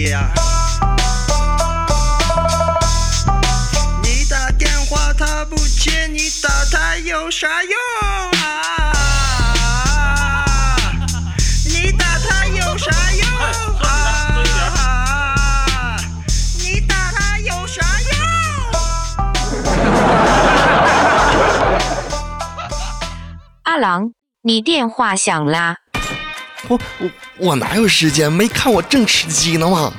你打电话他不接，你打他有啥用啊？你打他有啥用啊？你打他有啥用？阿郎，你电话响啦。我我我哪有时间？没看我正吃鸡呢吗？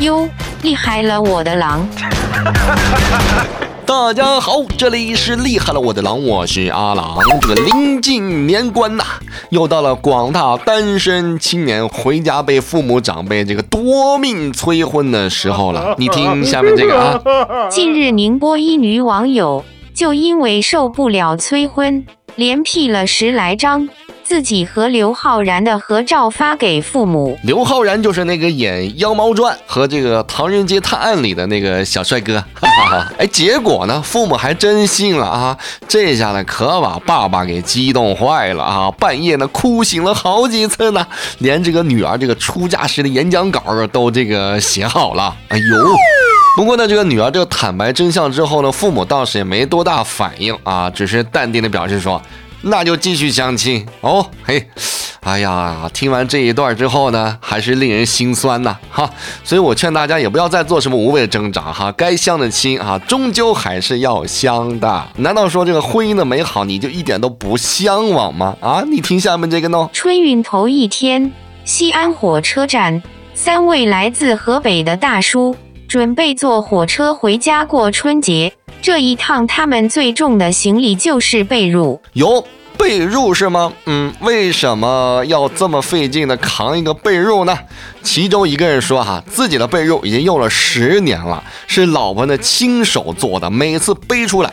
哟，厉害了我的狼！大家好，这里是厉害了我的狼，我是阿狼。这个临近年关呐，又到了广大单身青年回家被父母长辈这个夺命催婚的时候了。你听下面这个啊，近日，宁波一女网友就因为受不了催婚，连 P 了十来张自己和刘昊然的合照发给父母。刘昊然就是那个演《妖猫传》和这个《唐人街探案》里的那个小帅哥。哎，结果呢，父母还真信了啊！这下呢，可把爸爸给激动坏了啊！半夜呢，哭醒了好几次呢，连这个女儿这个出嫁时的演讲稿都这个写好了。哎呦！不过呢，这个女儿这个坦白真相之后呢，父母倒是也没多大反应啊，只是淡定的表示说。那就继续相亲哦，嘿，哎呀，听完这一段之后呢，还是令人心酸呐，哈，所以我劝大家也不要再做什么无谓的挣扎哈，该相的亲啊，终究还是要相的。难道说这个婚姻的美好你就一点都不向往吗？啊，你听下面这个呢？春运头一天，西安火车站，三位来自河北的大叔准备坐火车回家过春节。这一趟，他们最重的行李就是被褥。有被褥是吗？嗯，为什么要这么费劲的扛一个被褥呢？其中一个人说：“哈，自己的被褥已经用了十年了，是老婆呢亲手做的，每次背出来，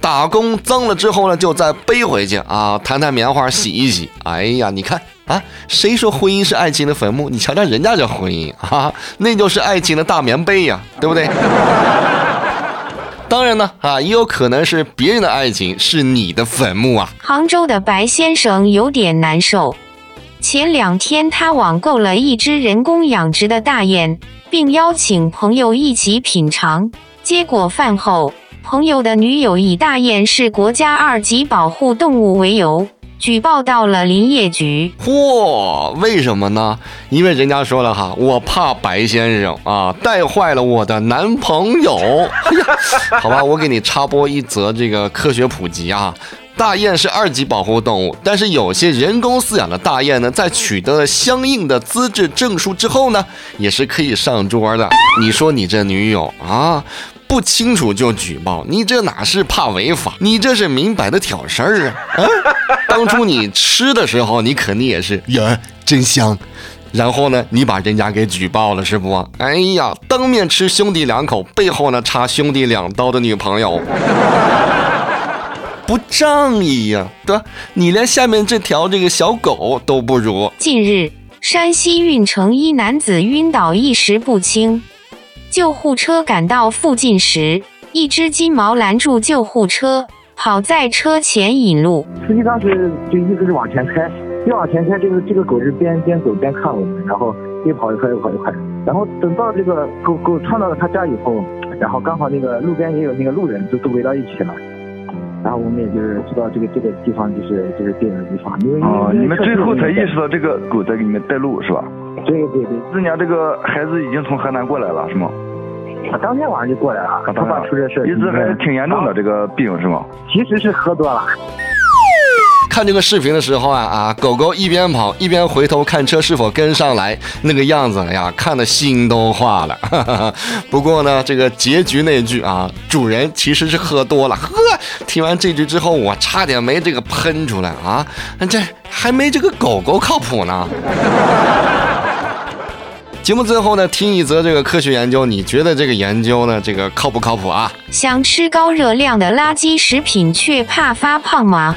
打工脏了之后呢，就再背回去啊，弹弹棉花，洗一洗。哎呀，你看啊，谁说婚姻是爱情的坟墓？你瞧瞧人家这婚姻啊，那就是爱情的大棉被呀，对不对？”当然呢，啊，也有可能是别人的爱情是你的坟墓啊。杭州的白先生有点难受，前两天他网购了一只人工养殖的大雁，并邀请朋友一起品尝。结果饭后，朋友的女友以大雁是国家二级保护动物为由。举报到了林业局。嚯，为什么呢？因为人家说了哈，我怕白先生啊带坏了我的男朋友。哎呀，好吧，我给你插播一则这个科学普及啊。大雁是二级保护动物，但是有些人工饲养的大雁呢，在取得了相应的资质证书之后呢，也是可以上桌的。你说你这女友啊？不清楚就举报，你这哪是怕违法，你这是明摆的挑事儿啊！啊，当初你吃的时候，你肯定也是呀，真香。然后呢，你把人家给举报了是不？哎呀，当面吃兄弟两口，背后呢插兄弟两刀的女朋友，不仗义呀，对吧？你连下面这条这个小狗都不如。近日，山西运城一男子晕倒，意识不清。救护车赶到附近时，一只金毛拦住救护车，跑在车前引路。司机当时就一直是往前开，越往前开，这个这个狗是边边走边看我们，然后越跑越快，越跑越快。然后等到这个狗狗窜到了他家以后，然后刚好那个路边也有那个路人，就都围到一起了。然后我们也就是知道这个这个地方就是就是电影的地方，因为啊，你们最后才意识到这个狗在给你们带路是吧？对对对，人家这个孩子已经从河南过来了是吗？他当天晚上就过来了，他爸出这事，一直还挺严重的这个病是吗？其实是喝多了。看这个视频的时候啊啊，狗狗一边跑一边回头看车是否跟上来，那个样子呀，看的心都化了。不过呢，这个结局那句啊，主人其实是喝多了。呵，听完这句之后，我差点没这个喷出来啊！这还没这个狗狗靠谱呢。节目最后呢，听一则这个科学研究，你觉得这个研究呢，这个靠不靠谱啊？想吃高热量的垃圾食品却怕发胖吗？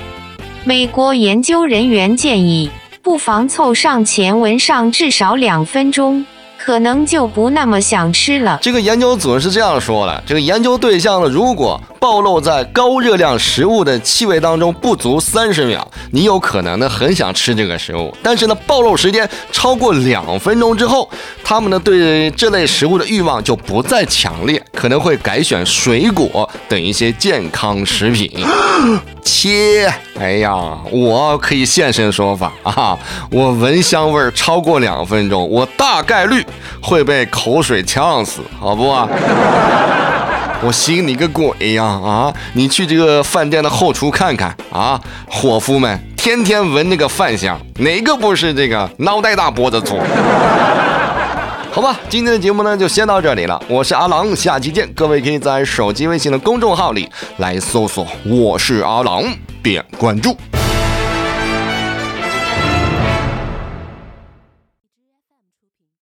美国研究人员建议，不妨凑上前闻上至少两分钟，可能就不那么想吃了。这个研究组是这样说的：这个研究对象呢，如果暴露在高热量食物的气味当中不足三十秒，你有可能呢很想吃这个食物。但是呢，暴露时间超过两分钟之后，他们呢对这类食物的欲望就不再强烈，可能会改选水果等一些健康食品。切，哎呀，我可以现身说法啊！我闻香味超过两分钟，我大概率会被口水呛死，好不？我信你个鬼呀！啊，你去这个饭店的后厨看看啊，伙夫们天天闻那个饭香，哪个不是这个脑袋大脖子粗？好吧，今天的节目呢就先到这里了。我是阿郎，下期见。各位可以在手机微信的公众号里来搜索“我是阿郎”，点关注。